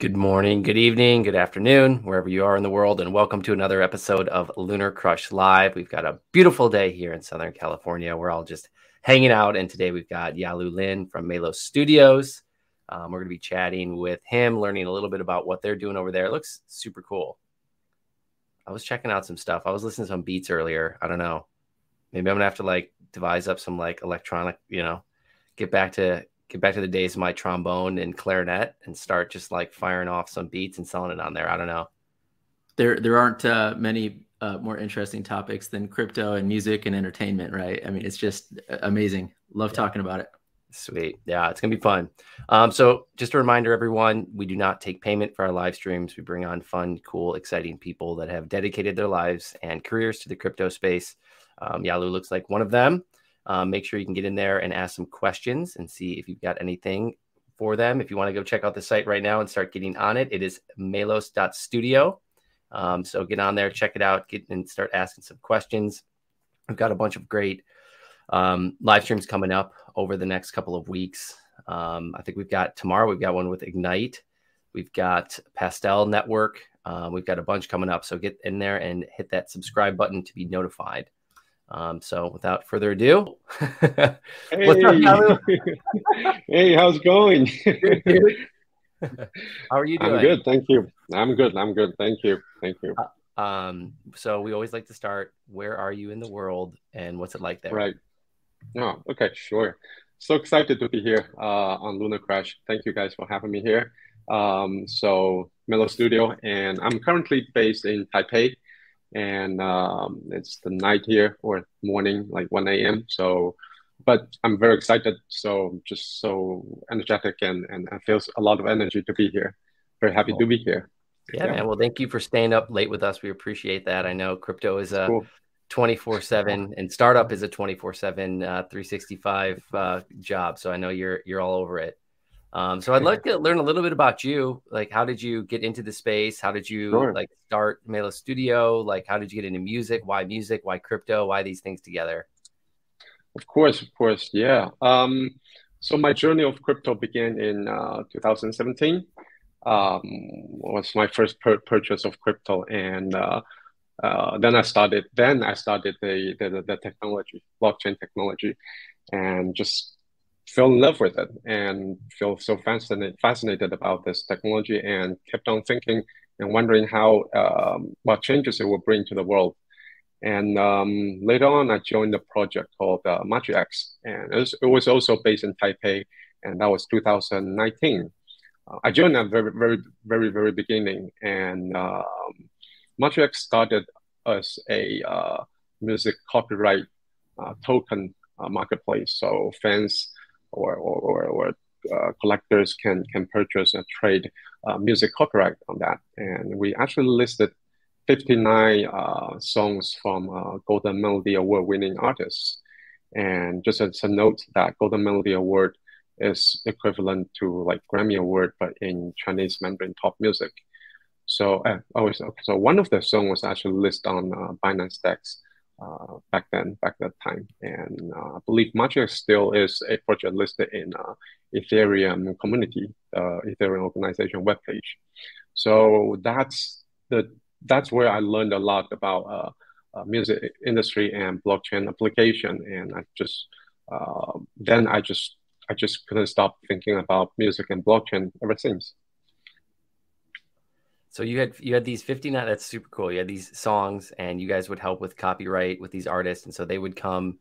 Good morning, good evening, good afternoon, wherever you are in the world, and welcome to another episode of Lunar Crush Live. We've got a beautiful day here in Southern California. We're all just hanging out, and today we've got Yalu Lin from Melos Studios. Um, we're going to be chatting with him, learning a little bit about what they're doing over there. It looks super cool. I was checking out some stuff. I was listening to some beats earlier. I don't know. Maybe I'm gonna have to like devise up some like electronic, you know, get back to get back to the days of my trombone and clarinet and start just like firing off some beats and selling it on there. I don't know. There, there aren't uh, many uh, more interesting topics than crypto and music and entertainment, right? I mean, it's just amazing. Love yeah. talking about it. Sweet. Yeah, it's going to be fun. Um, so, just a reminder, everyone, we do not take payment for our live streams. We bring on fun, cool, exciting people that have dedicated their lives and careers to the crypto space. Um, Yalu looks like one of them. Um, make sure you can get in there and ask some questions and see if you've got anything for them. If you want to go check out the site right now and start getting on it, it is melos.studio. Um, so get on there, check it out, get and start asking some questions. We've got a bunch of great um, live streams coming up over the next couple of weeks. Um, I think we've got tomorrow, we've got one with Ignite. We've got Pastel Network. Uh, we've got a bunch coming up. So get in there and hit that subscribe button to be notified. Um, so without further ado, hey, up, hey, how's it going? How are you doing? I'm good, thank you. I'm good. I'm good. Thank you. Thank you. Uh, um, so we always like to start. Where are you in the world, and what's it like there? Right. Oh, okay, sure. So excited to be here uh, on Lunar Crush. Thank you guys for having me here. Um, so Melos Studio, and I'm currently based in Taipei, and um, it's the night here or morning, like 1 a.m. So, but I'm very excited. So just so energetic and, and I feel a lot of energy to be here. Very happy cool. to be here. Yeah, yeah, man. Well, thank you for staying up late with us. We appreciate that. I know crypto is a 24 7 and startup is a 24 7 uh, 365 uh, job. So I know you're, you're all over it. Um, so I'd like to learn a little bit about you. Like, how did you get into the space? How did you sure. like start Melos Studio? Like, how did you get into music? Why music? Why crypto? Why these things together? Of course, of course, yeah. Um, so my journey of crypto began in uh, 2017. Um, was my first purchase of crypto, and uh, uh, then I started. Then I started the, the the technology, blockchain technology, and just fell in love with it and feel so fascinated fascinated about this technology and kept on thinking and wondering how um, what changes it will bring to the world. And um, later on, I joined a project called uh, Matrix, and it was, it was, also based in Taipei, and that was 2019. Uh, I joined at very, very, very, very beginning, and um, Matrix started as a uh, music copyright uh, token uh, marketplace. So fans or or, or, uh, collectors can can purchase and trade uh, music copyright on that. And we actually listed 59 uh, songs from Golden Melody Award winning artists. And just as a note, that Golden Melody Award is equivalent to like Grammy Award, but in Chinese Mandarin top music. So, uh, oh, so one of the songs was actually listed on uh, Binance Dex uh, back then, back that time. And uh, I believe Matrix still is a project listed in uh, Ethereum community, uh, Ethereum organization webpage. So that's the that's where I learned a lot about uh, uh, music industry and blockchain application. And I just then I just I just couldn't stop thinking about music and blockchain ever since. So you had you had these 59 that's super cool. You had these songs and you guys would help with copyright with these artists and so they would come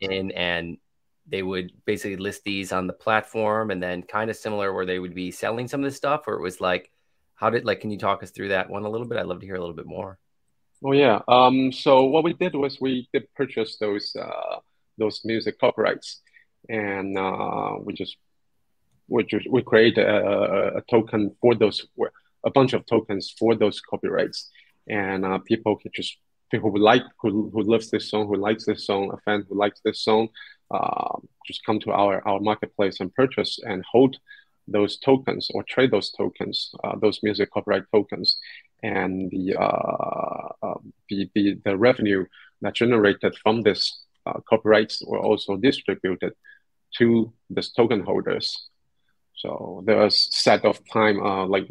in and they would basically list these on the platform and then kind of similar where they would be selling some of this stuff or it was like how did like can you talk us through that one a little bit? I'd love to hear a little bit more. Oh yeah. Um so what we did was we did purchase those uh those music copyrights and uh we just we just we create a, a token for those a bunch of tokens for those copyrights, and uh, people can just people who like who, who loves this song, who likes this song, a fan who likes this song, uh, just come to our our marketplace and purchase and hold those tokens or trade those tokens, uh, those music copyright tokens, and the uh, uh, the, the the revenue that generated from this uh, copyrights were also distributed to the token holders So there's a set of time, uh, like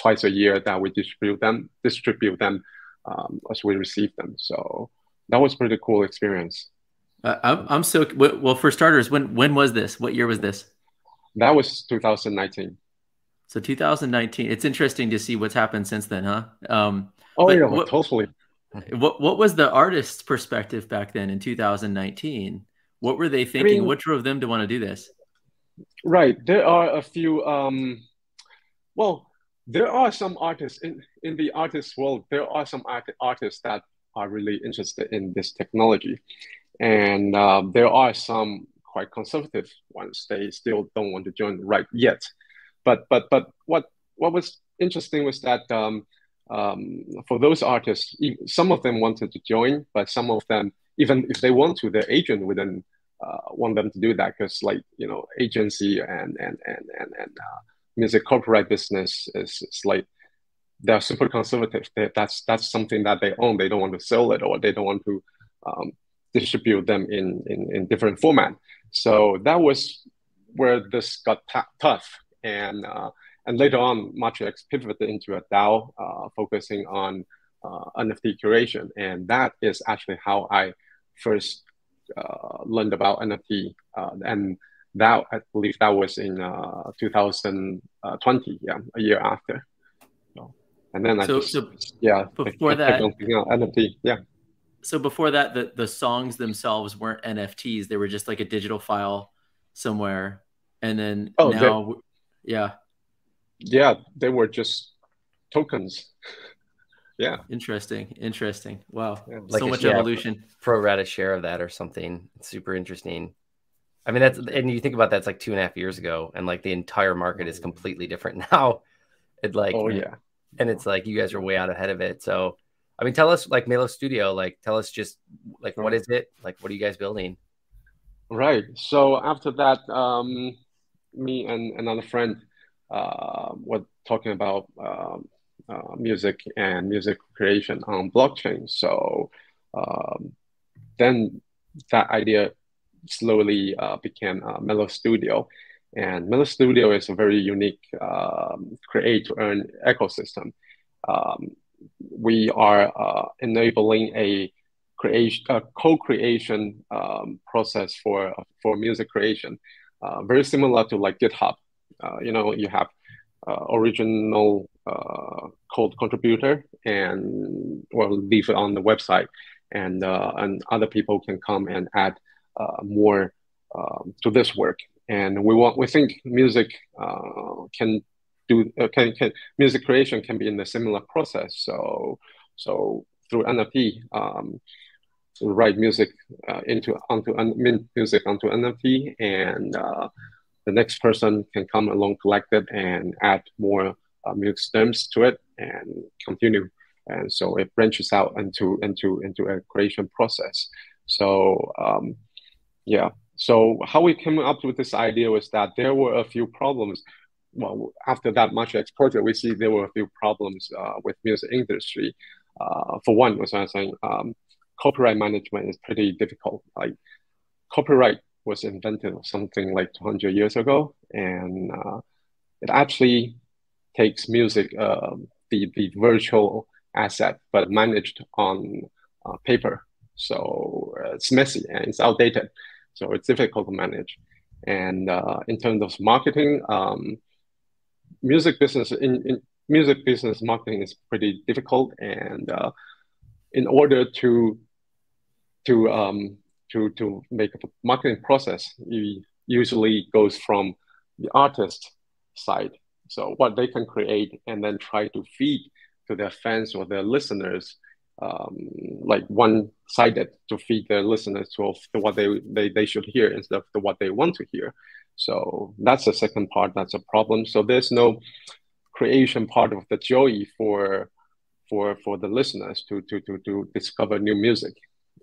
twice a year, that we distribute them, distribute them um, as we receive them. So that was pretty cool experience. Uh, I'm I'm so well. For starters, when when was this? What year was this? That was 2019. So 2019. It's interesting to see what's happened since then, huh? Um, oh yeah, what, totally. What what was the artist's perspective back then in 2019? What were they thinking? I mean, what drove them to want to do this? Right. There are a few. Um, well, there are some artists in in the artist world. There are some art- artists that are really interested in this technology, and uh, there are some quite conservative ones. They still don't want to join right yet. But but but what what was interesting was that um, um, for those artists, some of them wanted to join, but some of them, even if they want to, their agent wouldn't uh, want them to do that because, like you know, agency and and and and, and uh, music copyright business is, is like they're super conservative. They, that's that's something that they own. They don't want to sell it or they don't want to um, distribute them in, in in different format. So that was where this got t- tough and. Uh, and later on, Matrix pivoted into a DAO uh, focusing on uh, NFT curation. And that is actually how I first learned about NFT. Uh, and that, I believe that was in uh, 2020, yeah, a year after. So, and then I so, just, so yeah, before that, NFT, yeah. So before that, the, the songs themselves weren't NFTs. They were just like a digital file somewhere. And then oh, now, yeah yeah, they were just tokens. Yeah. Interesting. Interesting. Wow. Yeah, like so much evolution. Pro rata share of that or something. It's super interesting. I mean, that's and you think about that's like two and a half years ago, and like the entire market is completely different now. It like, oh yeah, and it's like you guys are way out ahead of it. So, I mean, tell us like Melos Studio, like tell us just like what is it? Like, what are you guys building? Right. So after that, um, me and another friend uh, we're talking about um, uh, music and music creation on blockchain. So um, then that idea slowly uh, became uh, Melos Studio. And Melos Studio is a very unique um, create to earn ecosystem. Um, we are uh, enabling a creation, a co-creation um, process for for music creation, uh, very similar to like GitHub. You know, you have uh, original uh, code contributor and well leave it on the website, and and other people can come and add more um, to this work. And we want we think music can do can, can music creation can be in a similar process. So so through NFT. Um, write music uh, into onto music onto NFT and uh, the next person can come along, collect it, and add more uh, milk stems to it, and continue. And so it branches out into into into a creation process. So um, yeah. So how we came up with this idea was that there were a few problems. Well, after that much exposure, we see there were a few problems uh, with music industry. Uh, for one, was I was saying um, copyright management is pretty difficult. Like copyright was invented something like 200 years ago, and uh, it actually takes music, uh, the the virtual asset, but managed on uh, paper. So uh, it's messy and it's outdated, so it's difficult to manage. And uh, in terms of marketing, um, music business in, in music business marketing is pretty difficult, and uh, in order to to um, to to make a marketing process usually goes from the artist side. So what they can create and then try to feed to their fans or their listeners um, like one-sided to feed their listeners to, what they, they they should hear instead of what they want to hear. So that's the second part that's a problem. So there's no creation part of the joy for for for the listeners to to to, to discover new music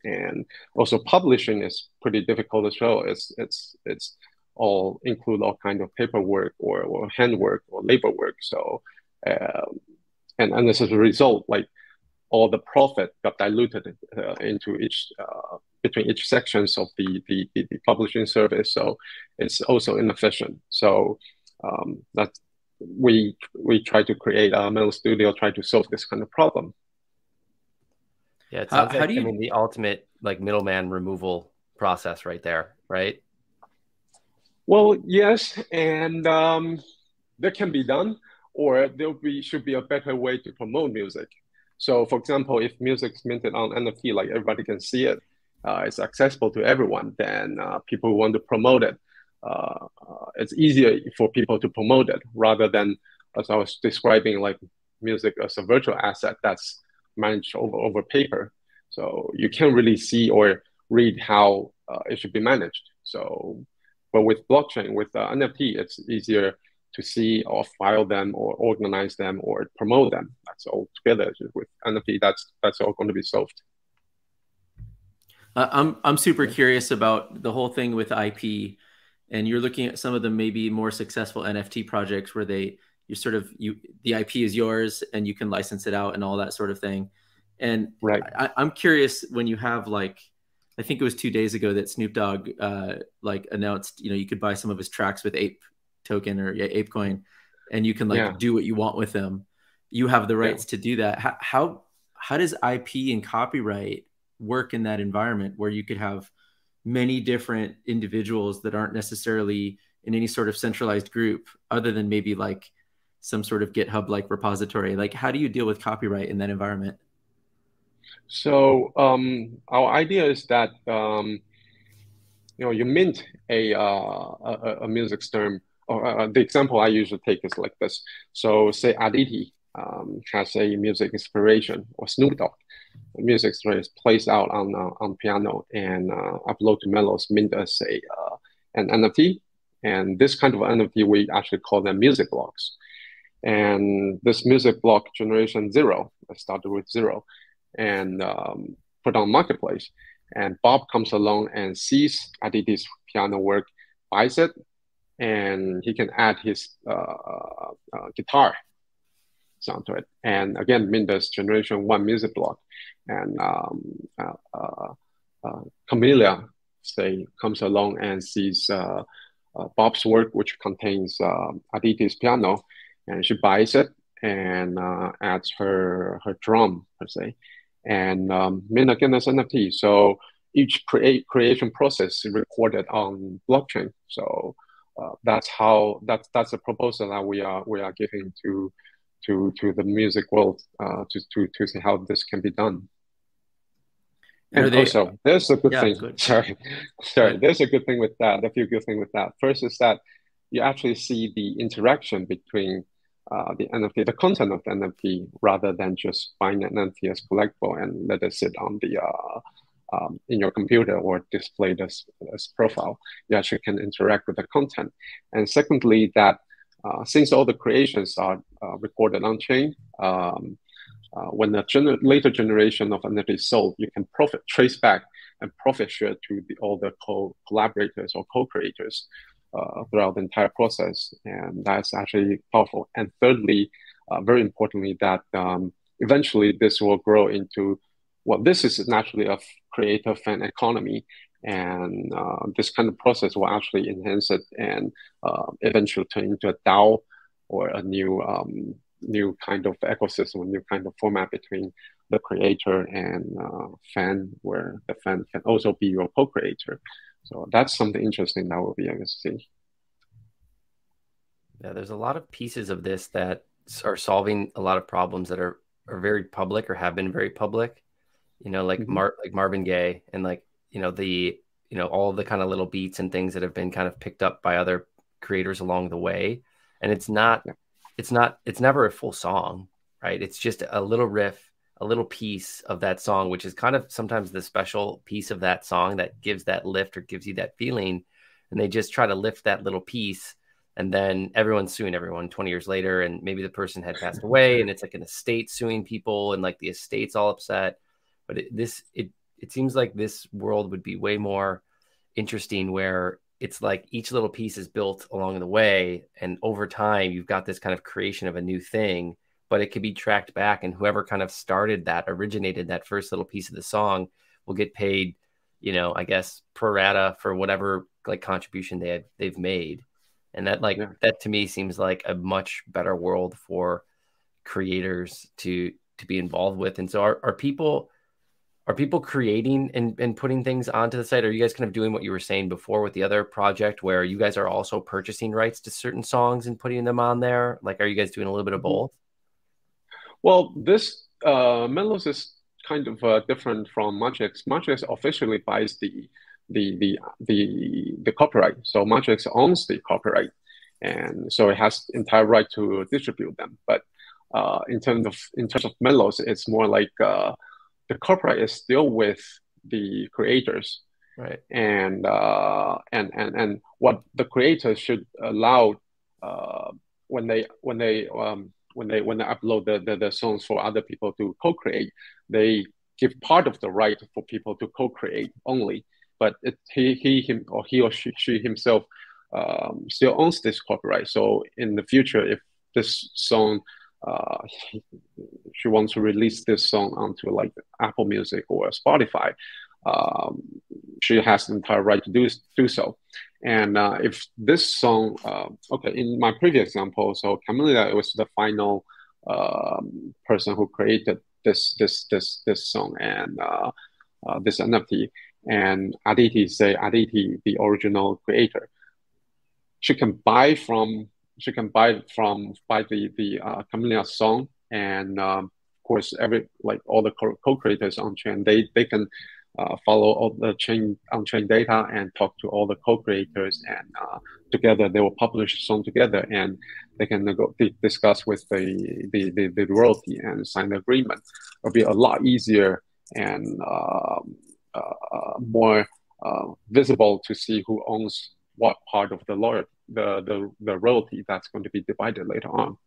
and also publishing is pretty difficult as well. It's it's it's all include all kind of paperwork or, or handwork or labor work. So um, and and as a result, like all the profit got diluted uh, into each uh, between each sections of the, the, the, publishing service. So it's also inefficient. So um, that's we we try to create a Melos Studio, try to solve this kind of problem. Yeah, it sounds how, like how do you... I mean the ultimate like middleman removal process right there, right? Well, yes, and um, that can be done, or there be should be a better way to promote music. So, for example, if music is minted on NFT, like everybody can see it, uh, it's accessible to everyone, then uh, people want to promote it. Uh, uh, it's easier for people to promote it rather than, as I was describing, like music as a virtual asset that's managed over, over paper. So you can't really see or read how uh, it should be managed. So, but with blockchain, with uh, NFT, it's easier to see or file them or organize them or promote them. That's all together with NFT. That's that's all going to be solved. Uh, I'm I'm super curious about the whole thing with IP, and you're looking at some of the maybe more successful NFT projects where they you sort of you the IP is yours and you can license it out and all that sort of thing. And right, I, I'm curious when you have like I think it was two days ago that Snoop Dogg uh, like announced, you know, you could buy some of his tracks with Ape token or yeah, ApeCoin, and you can like yeah. do what you want with them. You have the rights yeah. to do that. How, how how does IP and copyright work in that environment where you could have many different individuals that aren't necessarily in any sort of centralized group, other than maybe like some sort of GitHub like repository? Like, how do you deal with copyright in that environment? So um, our idea is that um, you know you mint a, uh, a, a music term or uh, the example I usually take is like this. So say Aditi um, has a music inspiration or Snoop Dogg, music is placed out on uh, on piano and uh, upload to Melos mint as a uh, an NFT. And this kind of NFT we actually call them music blocks. And this music block generation zero, I started with zero, and um, put on marketplace. And Bob comes along and sees Aditi's piano work, buys it, and he can add his uh, uh, guitar sound to it. And again, Minda's Generation One music block, and um, uh, uh, uh, Camellia say comes along and sees uh, Bob's work, which contains Aditi's piano, and she buys it and adds her her drum per se, and um, Min again as NFT. So each create creation process is recorded on blockchain. So uh, that's how that's that's a proposal that we are we are giving to to to the music world uh, to to to see how this can be done. And they, also, there's a good yeah, thing. Good. Sorry, sorry. There's a good thing with that. A few good thing with that. First is that you actually see the interaction between uh, the NFT, the content of the NFT, rather than just buying an NFT as collectible and let it sit on the uh, um, in your computer or display this, this profile. You actually can interact with the content. And secondly, that uh, since all the creations are uh, recorded on chain, um, uh, when the gener- later generation of NFT is sold, you can profit trace back and profit share to the, all the co- collaborators or co-creators uh, throughout the entire process, and that's actually powerful. And thirdly, uh, very importantly, that um, eventually this will grow into well, this is naturally a creative fan economy, and uh, this kind of process will actually enhance it and uh, eventually turn into a DAO or a new um, new kind of ecosystem, a new kind of format between the creator and uh, fan, where the fan can also be your co-creator. So that's something interesting that we'll be able to see. Yeah, there's a lot of pieces of this that are solving a lot of problems that are, are very public or have been very public you know, like mm-hmm. Mar like Marvin Gaye and like, you know, the, you know, all the kind of little beats and things that have been kind of picked up by other creators along the way. And it's not, yeah. it's not, it's never a full song, right? It's just a little riff, a little piece of that song, which is kind of sometimes the special piece of that song that gives that lift or gives you that feeling. And they just try to lift that little piece and then everyone's suing everyone 20 years later and maybe the person had passed away and it's like an estate suing people and like the estate's all upset but it, this it it seems like this world would be way more interesting where it's like each little piece is built along the way and over time you've got this kind of creation of a new thing but it could be tracked back and whoever kind of started that originated that first little piece of the song will get paid you know i guess pro rata for whatever like contribution they had they've made and that like yeah. that to me seems like a much better world for creators to to be involved with. And so are, are people are people creating and, and putting things onto the site? Are you guys kind of doing what you were saying before with the other project where you guys are also purchasing rights to certain songs and putting them on there? Like, are you guys doing a little bit of mm-hmm. both? Well, this uh, Melos is kind of uh, different from Matrix. Matrix officially buys the the the the the copyright, so Matrix owns the copyright, and so it has entire right to distribute them. But uh, in terms of in terms of Melos, it's more like uh, the copyright is still with the creators, right? And uh, and and and what the creators should allow uh, when they when they um, when they when they upload the, the, the songs for other people to co-create, they give part of the right for people to co-create only. But it, he he him or he or she, she himself um, still owns this copyright. So in the future, if this song uh, she wants to release this song onto like Apple Music or Spotify, um, she has the entire right to do do so. And uh, if this song, uh, okay, in my previous example, so Camellia was the final um, person who created this this this this song and uh, uh this NFT, and Aditi say Aditi, the original creator, she can buy from she can buy from buy the the uh, Camellia song, and um, of course every like all the co-creators on chain, they they can uh, follow all the chain on-chain data and talk to all the co-creators and uh, together they will publish a song together and they can nego- discuss with the, the, the, the, royalty and sign the agreement. It'll be a lot easier and um, uh, more uh, visible to see who owns what part of the loyalty, the, the, the royalty that's going to be divided later on.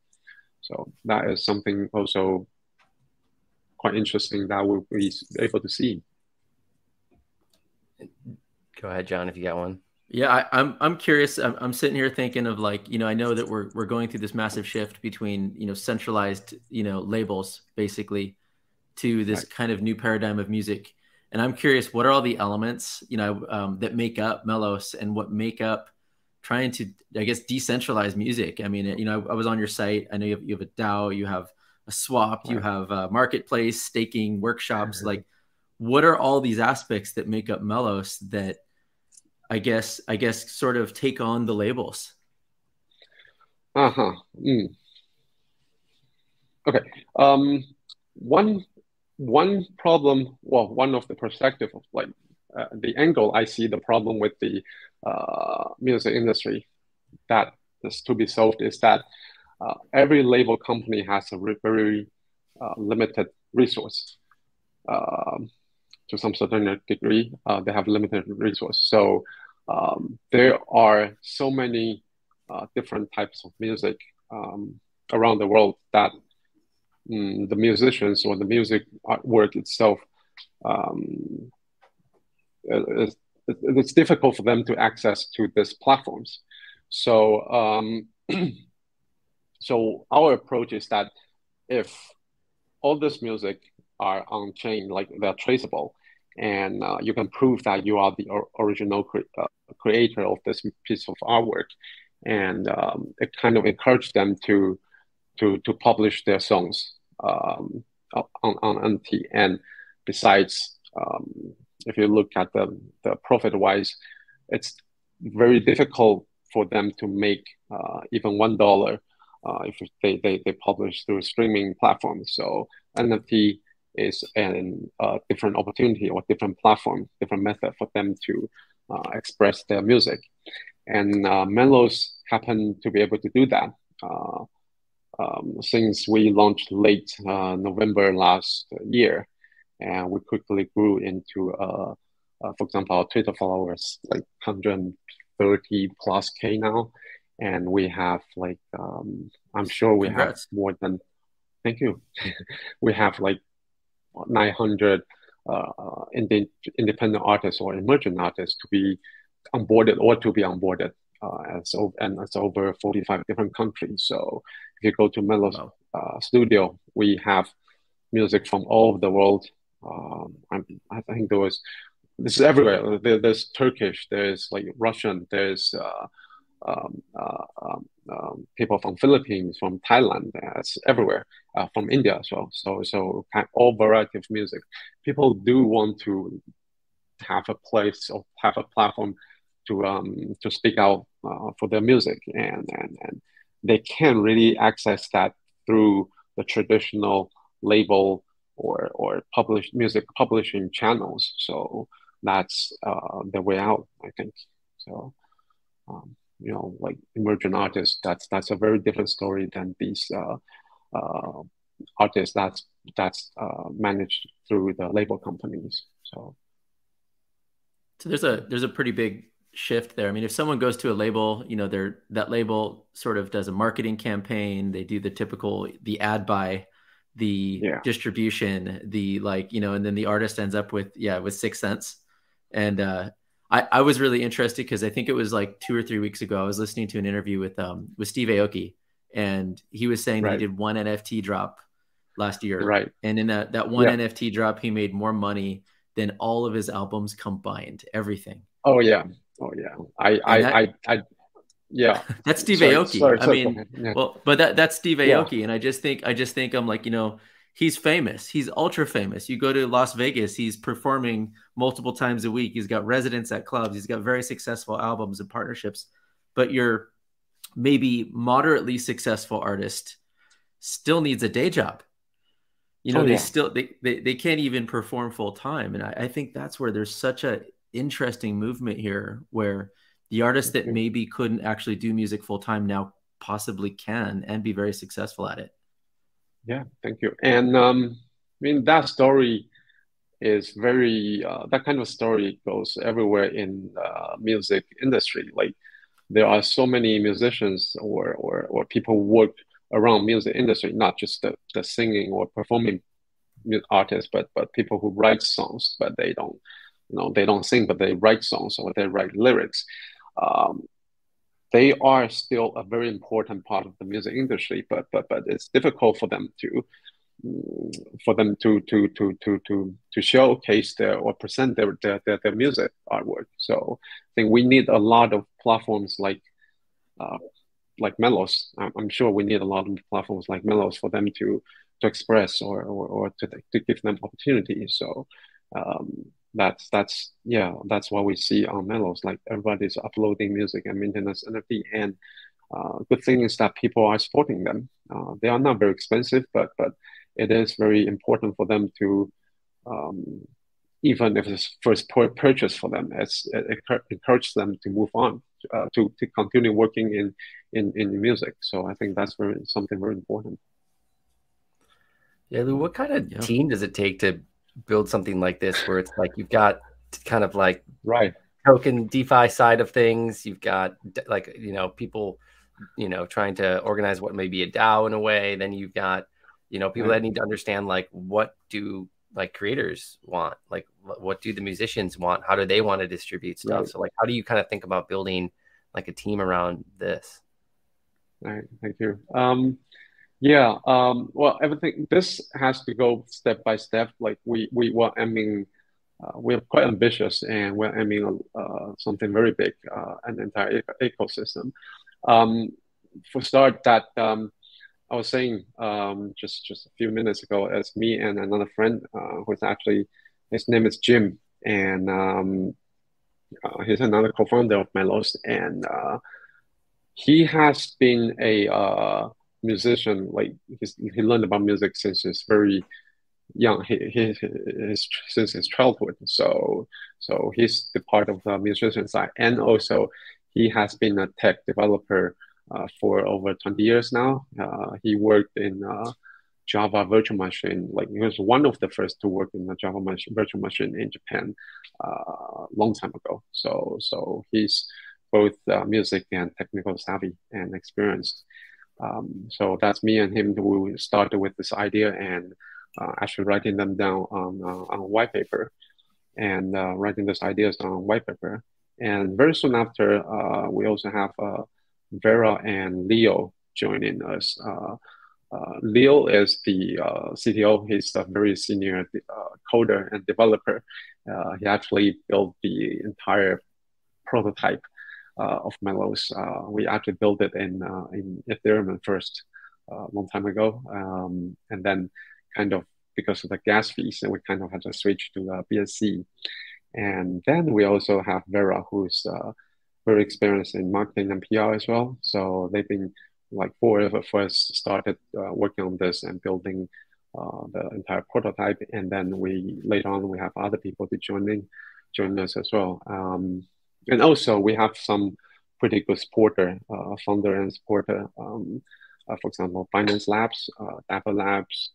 So that is something also quite interesting that we'll be able to see. Go ahead, John, if you got one. Yeah, I, am I'm, I'm curious. I'm, I'm sitting here thinking of like, you know, I know that we're we're going through this massive shift between, you know, centralized, you know, labels basically to this kind of new paradigm of music. And I'm curious, what are all the elements, you know, um, that make up Melos and what make up trying to, I guess, decentralize music? I mean, you know, I, I was on your site. I know you have, you have a DAO, you have a swap, right. you have a marketplace, staking workshops. Mm-hmm. Like, what are all these aspects that make up Melos that I guess I guess sort of take on the labels? Uh huh. Mm. Okay. Um, one one problem. Well, one of the perspective of like uh, the angle I see the problem with the uh, music industry that is to be solved is that uh, every label company has a very uh, limited resource. Um, to some certain degree, uh, they have limited resources. So um, there are so many uh, different types of music um, around the world that mm, the musicians or the music work itself um, it's, it's, difficult for them to access to these platforms. So um, so our approach is that if all this music are on chain, like they're traceable, and uh, you can prove that you are the or original cre uh, creator of this piece of artwork, and um, it kind of encouraged them to to to publish their songs um, on on NFT. And besides, um, if you look at the the profit wise, it's very difficult for them to make uh, even one dollar uh, if they, they they publish through streaming platforms. So NFT is a uh, different opportunity or different platform, different method for them to uh, express their music. And uh, Melos happen to be able to do that. Uh, um, since we launched late uh, November last year, and we quickly grew into, uh, for example, our Twitter followers like 130 plus K now. And we have like, um, I'm sure we Congrats. have more than, thank you. we have like 900 uh, independent artists or emerging artists to be onboarded or to be onboarded uh, as and it's over 45 different countries. So if you go to Melos wow. uh, Studio, we have music from all over the world. Um, i think there was this is everywhere. There, there's Turkish, there's like Russian, there's uh, um, uh, um, um, people from Philippines, from Thailand, everywhere, uh, from India as well. So so all variety of music. People do want to have a place or have a platform to um, to speak out uh, for their music, and, and and they can't really access that through the traditional label or or publish music publishing channels. So that's uh, the way out, I think. So. Um, you know, like emerging artists, that's that's a very different story than these uh, uh, artists that's that's uh, managed through the label companies. So, so there's a there's a pretty big shift there. I mean, if someone goes to a label, you know, they're that label sort of does a marketing campaign. They do the typical the ad buy, the yeah. distribution, the like, you know, and then the artist ends up with yeah with six cents, and uh, I, I was really interested because I think it was like two or three weeks ago. I was listening to an interview with um with Steve Aoki, and he was saying right. he did one NFT drop last year, right? And in that that one yeah. NFT drop, he made more money than all of his albums combined, everything. Oh yeah, oh yeah. I I, that, I, I yeah. that's Steve sorry, Aoki. Sorry, I mean, yeah. well, but that that's Steve Aoki, yeah. and I just think I just think I'm like you know he's famous. He's ultra famous. You go to Las Vegas, he's performing multiple times a week. He's got residents at clubs. He's got very successful albums and partnerships. But your maybe moderately successful artist still needs a day job. You know, oh, they still they, they they can't even perform full time. And I, I think that's where there's such a interesting movement here where the artist that maybe couldn't actually do music full time now possibly can and be very successful at it. Yeah, thank you. And um, I mean that story is very uh, that kind of story goes everywhere in music industry. Like there are so many musicians or or or people work around music industry, not just the, the singing or performing artists, but but people who write songs, but they don't you know they don't sing, but they write songs or they write lyrics. Um, they are still a very important part of the music industry, but but but it's difficult for them to for them to to to to to to showcase their or present their their, their, their music artwork. So I think we need a lot of platforms like uh, like Melos. I'm sure we need a lot of platforms like Melos for them to to express or or, or to to give them opportunities. So um, that's that's yeah that's what we see on Melos. Like everybody's uploading music and maintenance NFT, and uh, good thing is that people are supporting them. Uh, they are not very expensive, but but it is very important for them to um, even if it's first purchase for them, it's, it encourages them to move on uh, to to continue working in in in music. So I think that's very something very important. Yeah, Lou, what kind of yeah. team does it take to build something like this where it's like you've got kind of like right token DeFi side of things. You've got like you know people you know trying to organize what may be a DAO in a way. Then you've got you know people right. that need to understand like what do like creators want, like what do the musicians want? How do they want to distribute stuff? Right. So like how do you kind of think about building like a team around this? All right, thank you. Um, yeah. Um, well, everything this has to go step by step. Like we we were aiming, uh, we're quite ambitious, and we're aiming uh, something very big, uh, an entire ecosystem. Um, for start, that um, I was saying um, just just a few minutes ago, as me and another friend uh, who's actually his name is Jim, and um, uh, he's another co-founder of Melos, and uh, he has been a uh, musician. Like he learned about music since he's very young. He, he, since his childhood. So so he's the part of the musician side, and also he has been a tech developer for over 20 years now. Uh, he worked in uh, Java virtual machine. Like he was one of the first to work in the Java virtual machine in Japan a uh, long time ago. So so he's both uh, music and technical savvy and experienced. Um, so that's me and him who started with this idea and uh, actually writing them down on, uh, on white paper and uh, writing those ideas on white paper. And very soon after, uh, we also have uh, Vera and Leo joining us. Uh, Leo is the CTO. He's a very senior coder and developer. he actually built the entire prototype uh, of Melos. Uh, we actually built it in uh, in Ethereum first a long time ago, um, and then kind of because of the gas fees, and we kind of had to switch to uh, BSC. And then we also have Vera, who's uh, very experienced in marketing and PR as well. So they've been like four of us started uh, working on this and building uh, the entire prototype, and then we later on we have other people to join in, join us as well. Um, and also we have some pretty good supporter, uh, founder and supporter. Um, uh, for example, Binance Labs, uh, Dapper Labs,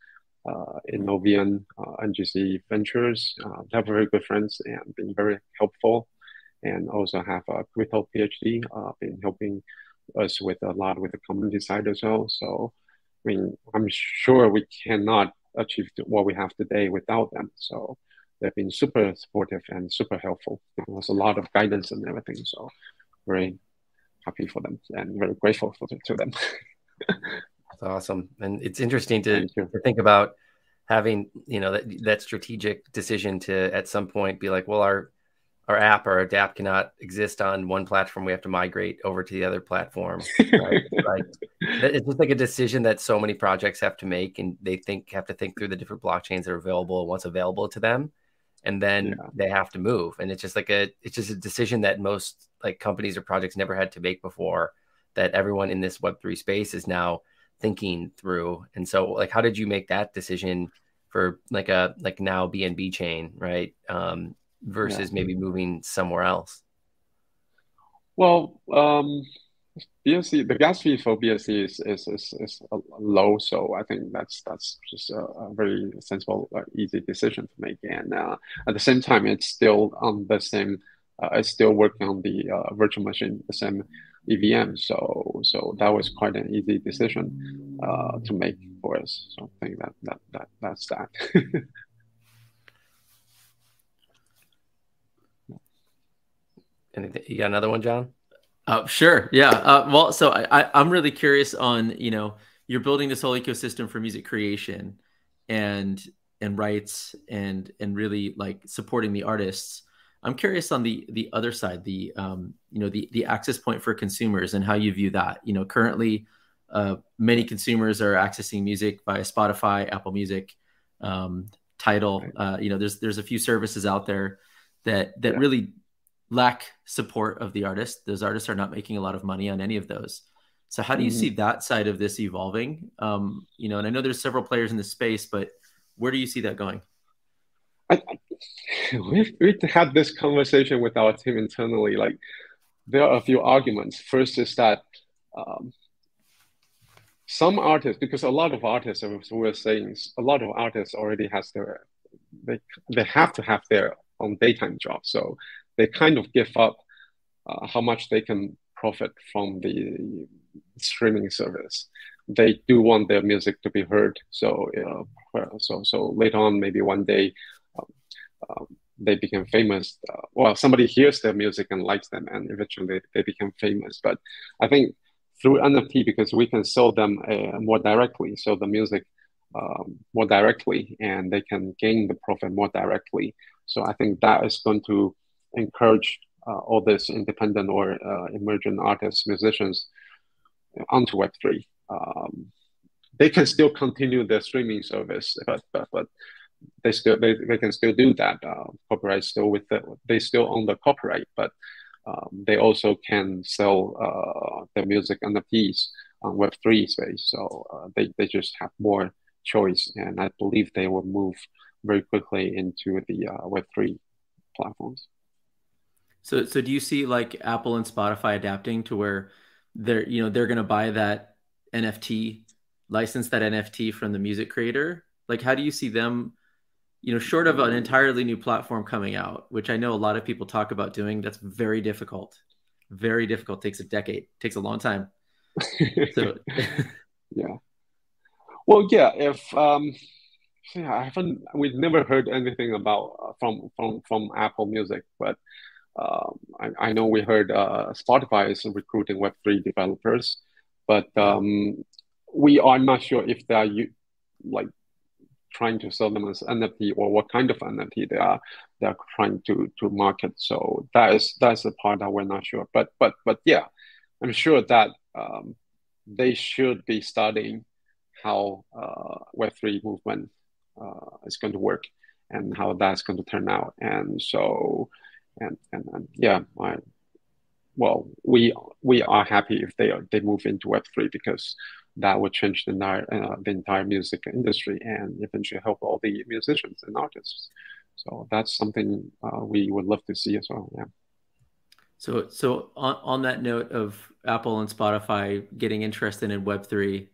uh, Innovian, uh, NGC Ventures. Uh, they're very good friends and been very helpful. And also have a Crypto PhD, uh, been helping us with a lot with the community side as well. So, I mean, I'm sure we cannot achieve what we have today without them. So, they've been super supportive and super helpful. Was a lot of guidance and everything. So, very happy for them and very grateful for, to them. That's awesome, and it's interesting to, to think about having you know that that strategic decision to at some point be like, well, our our app or adapt cannot exist on one platform. We have to migrate over to the other platform. Right? like, it's just like a decision that so many projects have to make, and they think have to think through the different blockchains that are available and what's available to them, and then yeah. they have to move. And it's just like a it's just a decision that most like companies or projects never had to make before. That everyone in this Web three space is now thinking through. And so, like, how did you make that decision for like a like now BNB chain, right? Um, versus yeah. maybe moving somewhere else. Well, um, BSC, the gas fee for BSC is is, is, is low, so I think that's that's just a, a very sensible, uh, easy decision to make. And uh, at the same time, it's still on the same. Uh, it's still working on the uh, virtual machine, the same EVM. So so that was quite an easy decision uh, to make for us. So I think that that, that that's that. Anything, you got another one, John? Uh, sure. Yeah. Uh, well, so I, I, I'm really curious on you know you're building this whole ecosystem for music creation and and rights and and really like supporting the artists I'm curious on the the other side, the um, you know the the access point for consumers and how you view that. You know, currently, uh, many consumers are accessing music via Spotify, Apple Music, um, Tidal. Uh, you know, there's there's a few services out there that that yeah. really lack support of the artist. Those artists are not making a lot of money on any of those. So how do you mm-hmm. see that side of this evolving? Um, you know, and I know there's several players in the space, but where do you see that going? I, we've, we've had this conversation with our team internally. Like, there are a few arguments. First is that um, some artists, because a lot of artists, as we were saying, a lot of artists already has their, they, they have to have their own daytime job. So they kind of give up uh, how much they can profit from the streaming service. They do want their music to be heard. So, know, so so later on, maybe one day, um, they become famous. Uh, well, somebody hears their music and likes them, and eventually they become famous. But I think through NFT, because we can sell them uh, more directly, so the music um, more directly, and they can gain the profit more directly. So I think that is going to encourage uh, all these independent or uh, emerging artists, musicians onto Web3. Um, they can still continue their streaming service, but, but, but they still they, they can still do that. Uh, copyright still with the, they still own the copyright, but um, they also can sell uh, their music and the NFTs on Web three space. So uh, they they just have more choice, and I believe they will move very quickly into the uh, Web three platforms. So so do you see like Apple and Spotify adapting to where they're you know they're going to buy that NFT license that NFT from the music creator? Like how do you see them you know, short of an entirely new platform coming out, which I know a lot of people talk about doing, that's very difficult. Very difficult. Takes a decade. Takes a long time. So, yeah. Well, yeah. If um, yeah, I haven't. We've never heard anything about uh, from from from Apple Music, but um, I, I know we heard uh, Spotify is recruiting Web three developers, but um, we are not sure if they are like trying to sell them as NFT or what kind of NFT they are they are trying to to market. So that is that's the part that we're not sure. But but but yeah, I'm sure that um, they should be studying how uh, Web3 movement uh, is going to work and how that's going to turn out. And so, and and, and yeah, I, well, we we are happy if they are, they move into Web3 because that would change the entire uh, the entire music industry and eventually help all the musicians and artists. So that's something uh, we would love to see as well. Yeah. So, so on, on that note of Apple and Spotify getting interested in Web three,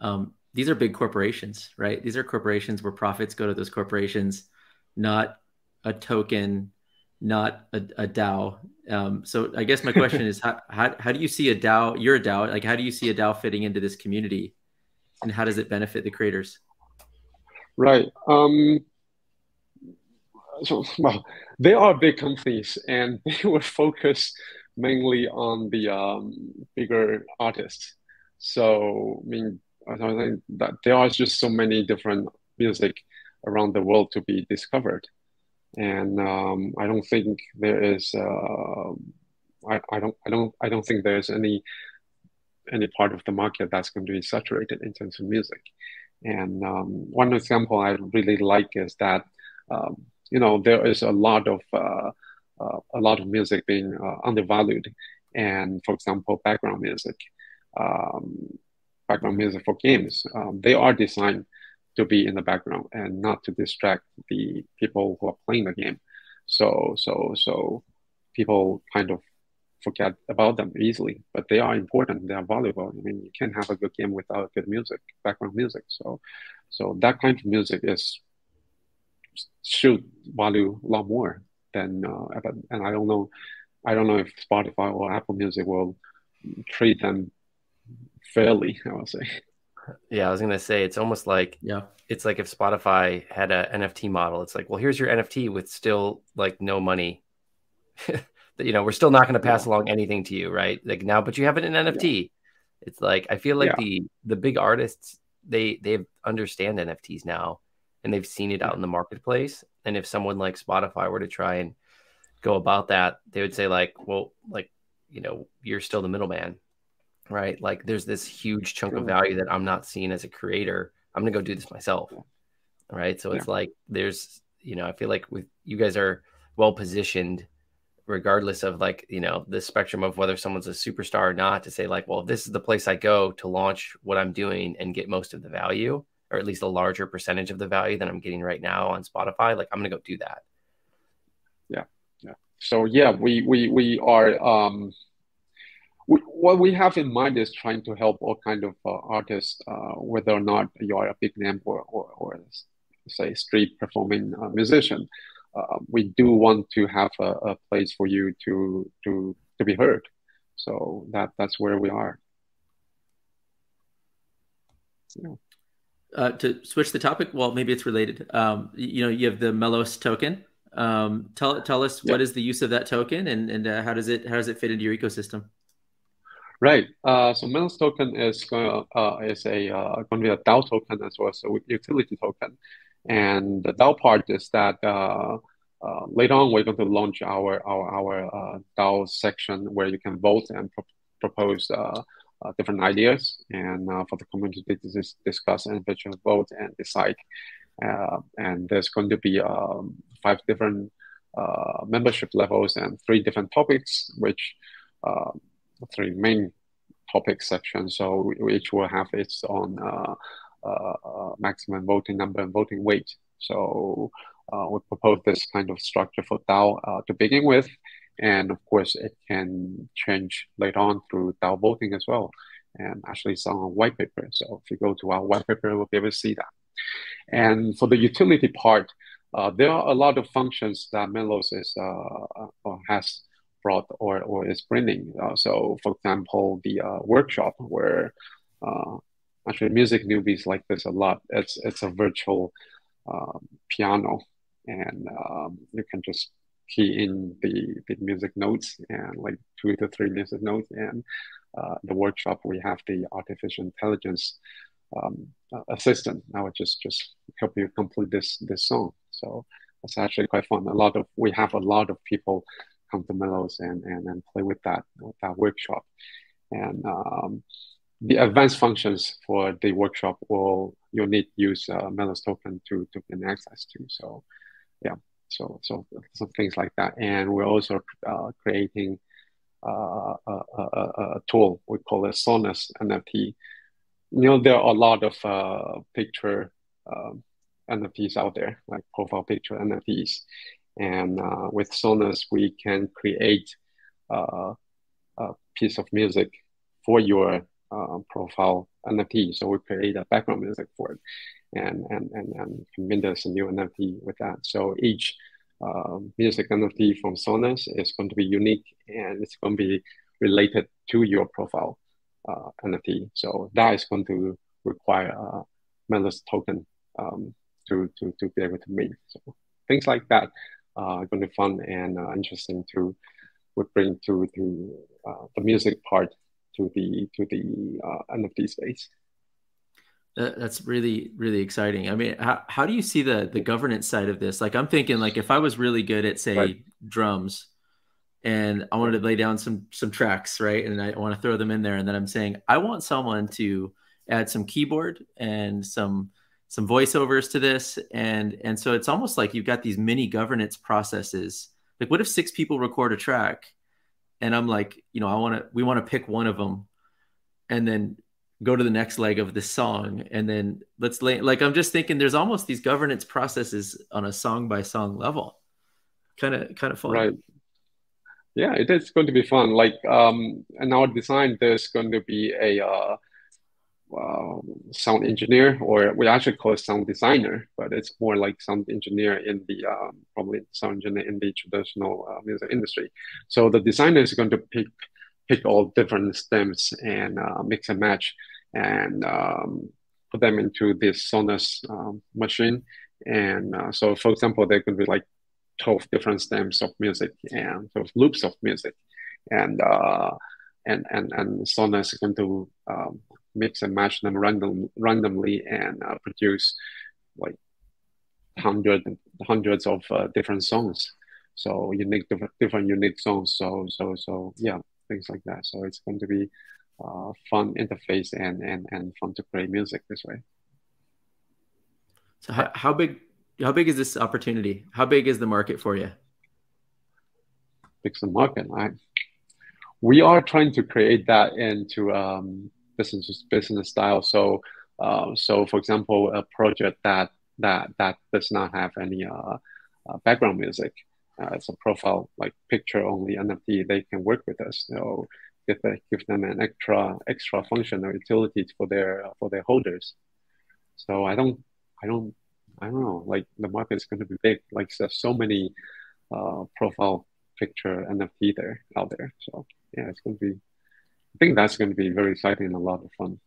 um, these are big corporations, right? These are corporations where profits go to those corporations, not a token, not a, a DAO. Um, so, I guess my question is, how, how how do you see a DAO? You're a DAO. Like, how do you see a DAO fitting into this community, and how does it benefit the creators? Right. Um, so, well, they are big companies and they were focused mainly on the um, bigger artists. So, I mean, I think that there are just so many different music around the world to be discovered. And um, I don't think there is, uh, I, I don't, I don't, I don't think there's any, any part of the market that's going to be saturated in terms of music. And um, one example I really like is that um, you know there is a lot of uh, uh, a lot of music being uh, undervalued, and for example, background music, um, background music for games, um, they are designed to be in the background and not to distract the people who are playing the game. So so so people kind of forget about them easily, but they are important. They are valuable. I mean, you can't have a good game without good music, background music. So, so that kind of music is should value a lot more than uh, and I don't know I don't know if Spotify or Apple Music will treat them fairly I would say yeah I was gonna say it's almost like yeah it's like if Spotify had a NFT model it's like well here's your NFT with still like no money you know we're still not going to pass yeah. along anything to you right like now but you have it in NFT yeah. it's like I feel like yeah. the the big artists they they understand NFTs now and they've seen it out in the marketplace. And if someone like Spotify were to try and go about that, they would say like, well, like, you know, you're still the middleman, right? Like there's this huge chunk of value that I'm not seeing as a creator. I'm going to go do this myself. Right. So yeah. it's like, there's, you know, I feel like with you guys are well positioned regardless of like, you know, the spectrum of whether someone's a superstar or not to say like, well, this is the place I go to launch what I'm doing and get most of the value or at least a larger percentage of the value that I'm getting right now on Spotify, like I'm gonna go do that. Yeah, yeah. So yeah, we we we are. Um, we, what we have in mind is trying to help all kind of uh, artists, uh, whether or not you are a big name or or, or say street performing uh, musician. Uh, we do want to have a, a place for you to to to be heard. So that that's where we are. Yeah. Uh, to switch the topic, well, maybe it's related. Um, you know, you have the Melos token. Um, tell tell us yep. what is the use of that token and and uh, how does it how does it fit into your ecosystem? Right. Uh, so Melos token is going uh, is a uh, going to be a DAO token as well as a utility token, and the DAO part is that uh, uh, later on we're going to launch our our our uh, DAO section where you can vote and pro- propose uh, uh, different ideas and for the community to discuss and eventually vote and decide. And there's going to be um, five different membership levels and three different topics, which uh, three main topic sections. So each will have its own uh, maximum voting number and voting weight. So we propose this kind of structure for DAO to begin with. And of course, it can change later on through DAO voting as well. And actually, it's on a white paper. So if you go to our white paper, we'll be able to see that. And for the utility part, uh, there are a lot of functions that Melos is uh, uh, has or, or is bringing. Uh, so, for example, the uh, workshop where uh, actually music newbies like this a lot. It's it's a virtual um, piano, and um, you can just key in the, the music notes and like two to three music notes. And uh, the workshop, we have the artificial intelligence um, assistant. Now just just help you complete this this song. So it's actually quite fun. A lot of we have a lot of people come to Melos and and, and play with that with that workshop, and um, the advanced functions for the workshop will you'll need to use uh, token to to gain access to. So yeah, so so some things like that, and we're also uh, creating uh, a, a, a, tool we call it Sonus NFT. You know, there are a lot of uh, picture um, NFTs out there, like profile picture NFTs. And uh, with Sonus, we can create uh, a piece of music for your uh, profile NFT. So we create a background music for it and, and, and, and mint us a new NFT with that. So each uh, music NFT from Sonus is going to be unique and it's going to be related to your profile uh, NFT. So that is going to require a Melos token um, to, to, to be able to make. So things like that uh, going to be fun and uh, interesting to would bring to, to uh, the music part to the to the uh, NFT space. That's really really exciting. I mean, how, how do you see the the governance side of this? Like, I'm thinking like if I was really good at say right. drums, and I wanted to lay down some some tracks, right, and I want to throw them in there, and then I'm saying I want someone to add some keyboard and some some voiceovers to this. And and so it's almost like you've got these mini governance processes. Like what if six people record a track and i'm like you know i want to we want to pick one of them and then go to the next leg of the song. And then let's lay like i'm just thinking there's almost these governance processes on a song by song level. Kind of kind of fun. Right. Yeah it is going to be fun. Like um in our design there's going to be a uh uh, sound engineer, or we actually call it sound designer, but it's more like sound engineer in the um, probably sound engineer in the traditional uh, music industry. So the designer is going to pick pick all different stems and uh, mix and match and um, put them into this Sonus um, machine. And uh, so, for example, there could be like 12 different stems of music and 12 loops of music. And uh, and and and Sonus is going to um, mix and match them random, randomly and uh, produce like hundred, hundreds of uh, different songs. So unique, different, different unique songs. So, so, so yeah, things like that. So it's going to be uh, fun interface and, and, and fun to play music this way. So how, how big, how big is this opportunity? How big is the market for you? Big's the market. I, we are trying to create that into um, business business style. So uh, so for example, a project that that that does not have any uh, uh, background music, uh, it's a profile like picture only NFT. They can work with us. So give give them an extra extra function or utility for their for their holders. So I don't I don't I don't know. Like the market is going to be big. Like there's so many uh, profile picture NFT there out there. So yeah, it's going to be I think that's going to be very exciting and a lot of fun.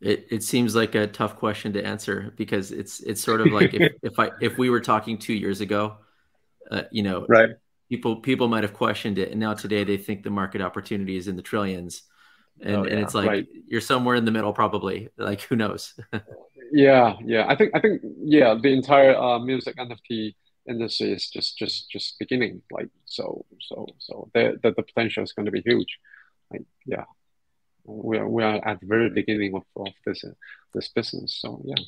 It, it seems like a tough question to answer because it's it's sort of like if, if I if we were talking two years ago, uh, you know, right? People people might have questioned it, and now today they think the market opportunity is in the trillions, and, oh, yeah. and it's like right. you're somewhere in the middle, probably. Like who knows? yeah, yeah. I think I think yeah, the entire uh, music NFT industry is just just just beginning. Like so so so the the, the potential is going to be huge like yeah. We are we are at the very beginning of, of this uh, this business so yeah.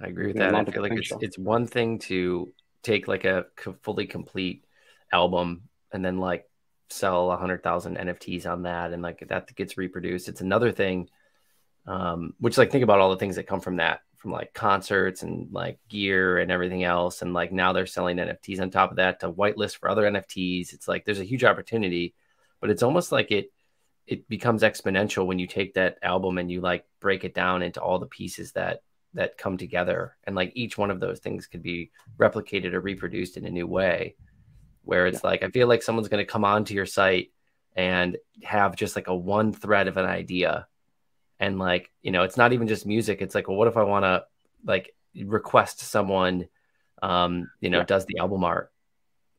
I agree with that. I feel like it's, it's one thing to take like a fully complete album and then like sell a hundred thousand nfts on that and like that gets reproduced. It's another thing um which like think about all the things that come from that from like concerts and like gear and everything else. And like now they're selling nfts on top of that to whitelist for other nfts it's like there's a huge opportunity but it's almost like it it becomes exponential when you take that album and you like break it down into all the pieces that that come together and like each one of those things could be replicated or reproduced in a new way where it's yeah. like i feel like someone's going to come onto your site and have just like a one thread of an idea and like you know it's not even just music it's like well what if i want to like request someone um you know yeah. does the album art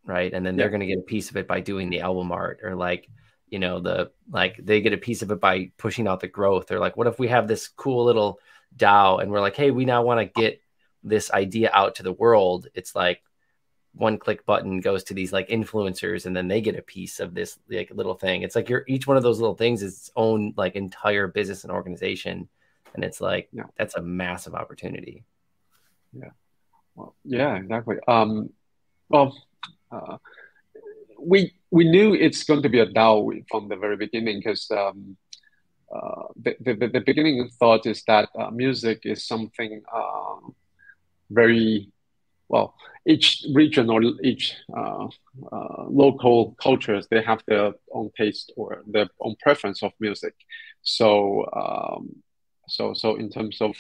right? And then they're going to get a piece of it by doing the album art or like, you know the like they get a piece of it by pushing out the growth they're like what if we have this cool little dao and we're like hey we now want to get this idea out to the world. It's like one click button goes to these like influencers and then they get a piece of this like little thing. It's like you're each one of those little things is its own like entire business and organization. And it's like yeah. that's a massive opportunity. Yeah. Well yeah exactly. Um well uh, we we knew it's going to be a DAO from the very beginning because um, uh, the, the, the beginning thought is that uh, music is something um, very well each region or each uh, uh, local cultures they have their own taste or their own preference of music. So um, so so in terms of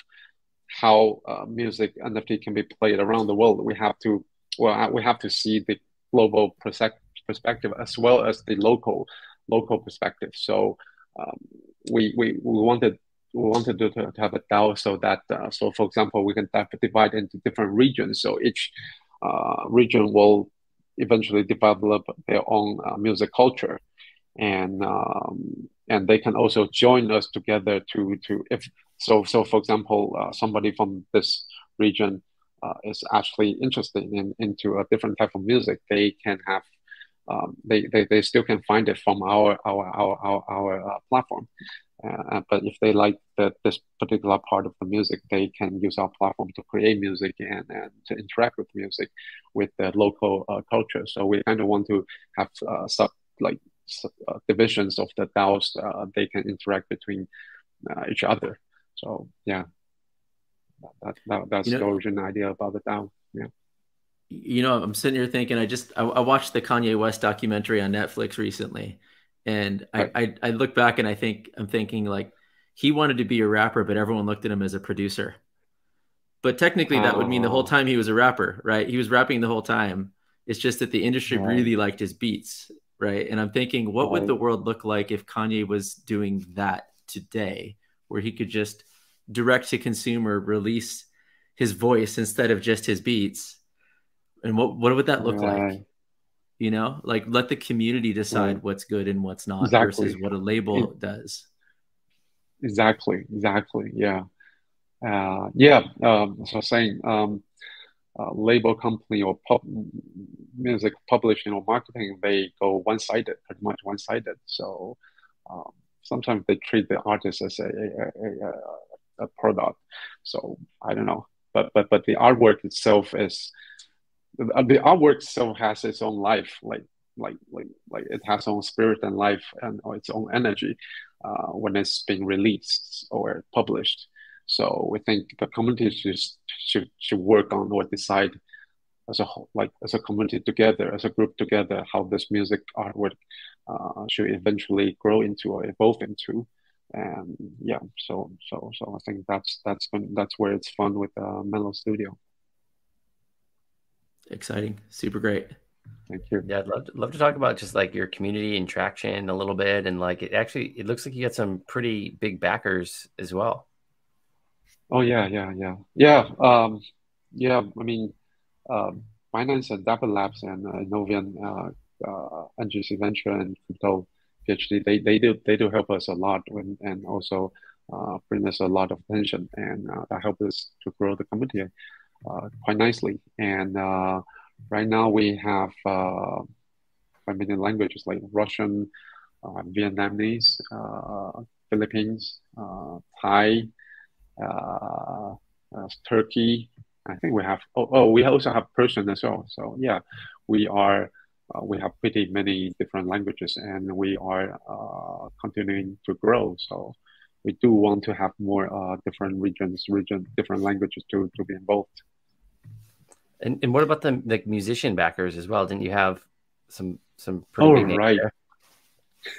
how uh, music NFT can be played around the world we have to well we have to see the global perspective perspective as well as the local local perspective. So um, we, we we wanted we wanted to, to have a DAO so that uh, so for example we can divide into different regions. So each uh, region will eventually develop their own uh, music culture, and um, and they can also join us together to to if so so for example uh, somebody from this region uh, is actually interested in into a different type of music, they can have um, they, they, they still can find it from our our our our, our uh, platform. Uh, uh, but if they like the, this particular part of the music, they can use our platform to create music and, and to interact with music with the local uh, culture. So we kind of want to have uh, sub like sub, uh, divisions of the DAOs. they can interact between each other. So yeah, that, that that's you know, idea about the DAO. Yeah you know, I'm sitting here thinking, I just I, I, watched the Kanye West documentary on Netflix recently, and I, I, I look back and I think I'm thinking like he wanted to be a rapper, but everyone looked at him as a producer. But technically, that would mean the whole oh. time he was a rapper, right? He was rapping the whole time. It's just that the industry right. really liked his beats, right? And I'm thinking, what right. would the world look like if Kanye was doing that today, where he could just direct to consumer release his voice instead of just his beats? and what what would that look right. like you know like let the community decide right. what's good and what's not exactly. versus what a label it, does exactly exactly yeah uh, yeah um, so saying um, uh, label company or pub, music publishing or marketing they go one-sided pretty much one-sided so um, sometimes they treat the artist as a, a, a, a, product so i don't know but but but the artwork itself is the artwork itself has its own life, like like like like it has own spirit and life and its own energy uh, when it's being released or published. So we think the community should should, should work on or decide as a whole, like as a community together, as a group together, how this music artwork uh, should eventually grow into or evolve into. And yeah, so so so I think that's that's when that's where it's fun with uh, Melos Studio exciting. Super great. Thank you. Yeah, I'd love to, love to talk about just like your community and traction a little bit, and like it actually it looks like you got some pretty big backers as well. Oh yeah, yeah, yeah, yeah. Um, yeah, I mean, um, Binance and Dapper Labs and uh, Novian, uh, uh, NGC Venture and Crypto PhD, they they do they do help us a lot when, and also uh, bring us a lot of attention, and uh, that helps us to grow the community uh, quite nicely. And uh, right now we have uh, languages like Russian, Vietnamese, Philippines, Thai, Turkey. I think we have. Oh, oh, we also have Persian as well. So yeah, we are. Uh, we have pretty many different languages and we are uh, continuing to grow. So we do want to have more uh, different regions, region, different languages to, to be involved. And and what about the like musician backers as well? Didn't you have some some pretty oh, right.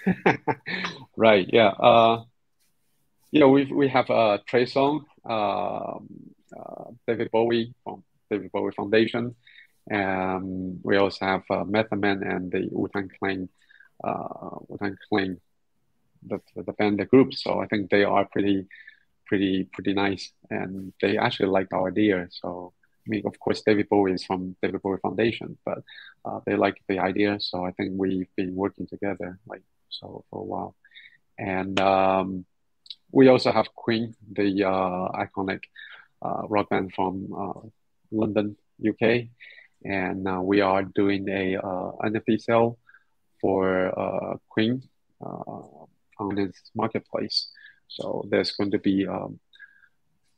right. Yeah. Uh, yeah. We we have uh, Trey Songz, uh, uh, David Bowie from David Bowie Foundation. Um, we also have uh, Man and the Wu Tang Clan, uh, Wu Tang Clan, the, the band, the group. So I think they are pretty, pretty, pretty nice, and they actually like our idea. So I mean, of course, David Bowie is from David Bowie Foundation, but uh, they like the idea, so I think we've been working together like so for a while. And um, we also have Queen, the uh, iconic uh, rock band from uh, London, UK, and uh, we are doing a uh, NFT sale for Queen on its marketplace. So there's going to be um,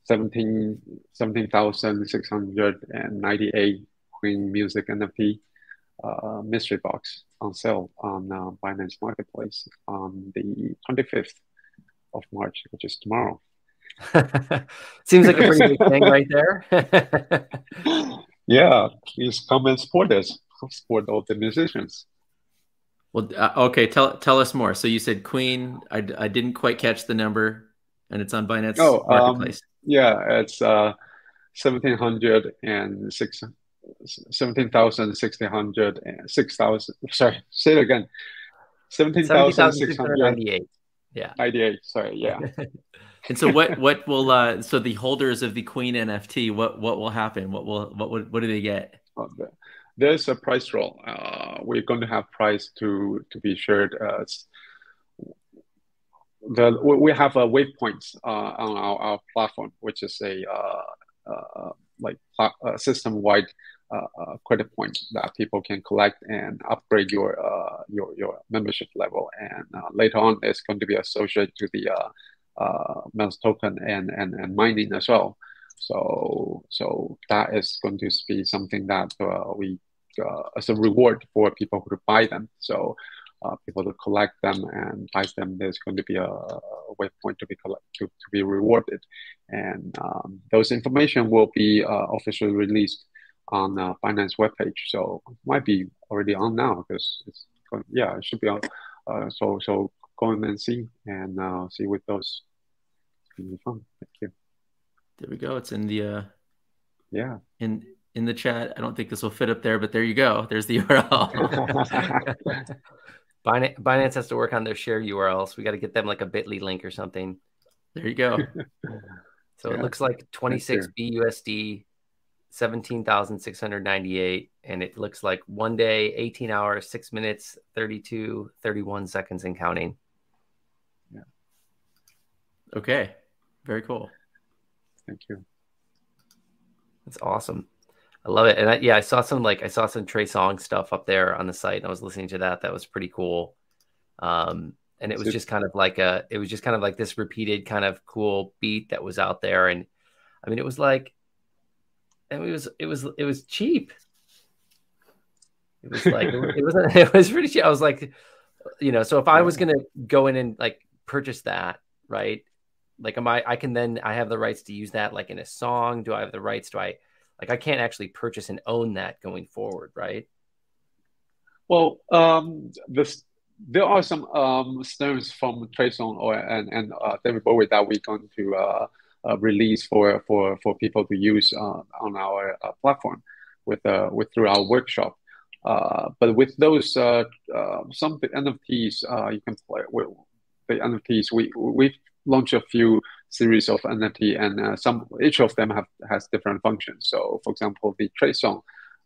17 17,698 Queen Music NFT uh, mystery box on sale on uh, Binance Marketplace on the 25th of March, which is tomorrow. Seems like a pretty big thing right there. yeah, please come and support us, support all the musicians. Well, uh, okay, tell tell us more. So you said Queen. I, I didn't quite catch the number, and it's on Binance oh, Marketplace. Um, yeah, it's uh, seventeen hundred and six. 17,600 6,000. Sorry, say it again. 17,698. Yeah. 98. Sorry. Yeah. and so what, what will, uh, so the holders of the Queen NFT, what, what will happen? What will, what, what, what do they get? There's a price roll. Uh, we're going to have price to, to be shared as the, we have a waypoints uh, on our, our platform, which is a uh, uh, like uh, system-wide uh, uh, credit point that people can collect and upgrade your uh, your your membership level. And uh, later on, it's going to be associated to the uh, MELOS token and, and and mining as well. So so that is going to be something that uh, we uh, as a reward for people who buy them. So. Uh, people to collect them and buy them, there's going to be a, a waypoint to be collect, to, to be rewarded, and um, those information will be uh, officially released on uh, Binance webpage. So might be already on now because it's yeah, it should be on. Uh, so so go in and see and uh, see with those. It's gonna be fun. Thank you. There we go. It's in the uh, yeah in in the chat. I don't think this will fit up there, but there you go. There's the URL. Binance, Binance has to work on their share URLs. We got to get them like a Bitly link or something. There you go. So yeah. it looks like 26 BUSD 17,698. And it looks like one day, 18 hours, six minutes, 32, 31 seconds and counting. Yeah. Okay. Very cool. Thank you. That's awesome. I love it. And I, yeah, I saw some like I saw some Trey Songz stuff up there on the site and I was listening to that. That was pretty cool. Um, and it was just kind of like a it was just kind of like this repeated kind of cool beat that was out there. And I mean it was like and it was it was it was cheap. It was like it wasn't it was pretty cheap. I was like, you know, so if I was gonna go in and like purchase that, right? Like, am I? I can then I have the rights to use that like in a song. Do I have the rights? Do I like I can't actually purchase and own that going forward, right? Well, um, this there are some um, stems from Trey Songz or and and uh, David Bowie that we're going to uh, uh, release for for for people to use uh, on our uh, platform with uh, with through our workshop. Uh, but with those some the NFTs uh, you can play with the NFTs we we've launched a few series of NFT and uh, some each of them have has different functions. So for example, the Trey Songz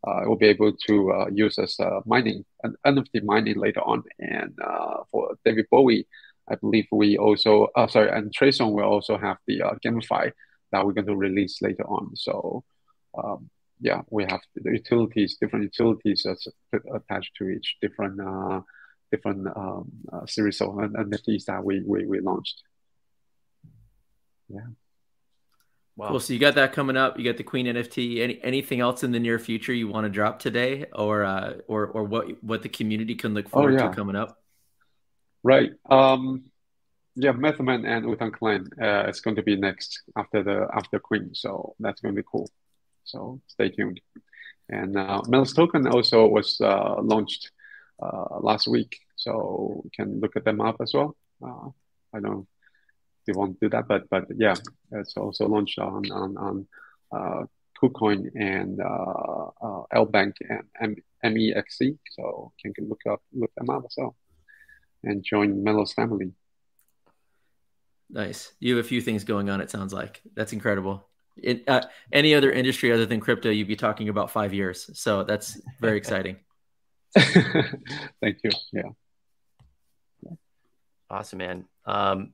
uh, will be able to uh, use as mining an NFT mining later on, and uh, for David Bowie I believe we also, uh, sorry, and Trey Songz will also have the uh, GameFi that we're going to release later on. So, um, yeah, we have the utilities, different utilities that's attached to each different different um, series of NFTs that we, we, we launched. Yeah. Wow. Cool. So you got that coming up. You got the Queen NFT. Any anything else in the near future you want to drop today, or uh, or or what what the community can look forward oh, yeah. to coming up? Right. Um, yeah, Method Man and Wu Tang Clan. Uh, it's going to be next after the after Queen, so that's going to be cool. So stay tuned. And uh, MELOS Token also was uh, launched uh, last week, so you can look at them up as well. Uh, I don't know if you want to do that, but but yeah, it's also launched on on on uh, KuCoin and uh, uh, LBank and MEXC, so you can look up look them up as well and join MELOS family. Nice. You have a few things going on. It sounds like that's incredible. in uh, any other industry other than crypto, you'd be talking about five years. So that's very exciting. Thank you. Yeah. Awesome, man. Um,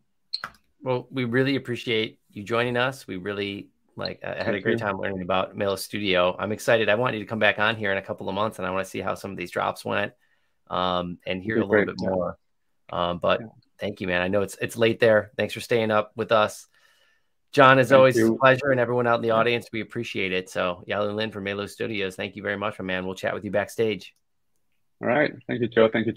well, we really appreciate you joining us. We really like I had a great time learning about Melos Studio. I'm excited. I want you to come back on here in a couple of months, and I want to see how some of these drops went, um, and hear a little bit more. Um, but yeah. thank you, man. I know it's it's late there. Thanks for staying up with us. John, as thank always, you. a pleasure, and everyone out in the audience, we appreciate it. So, Yalu Lin from Melos Studios, thank you very much, my man. We'll chat with you backstage. All right. Thank you, Joe. Thank you.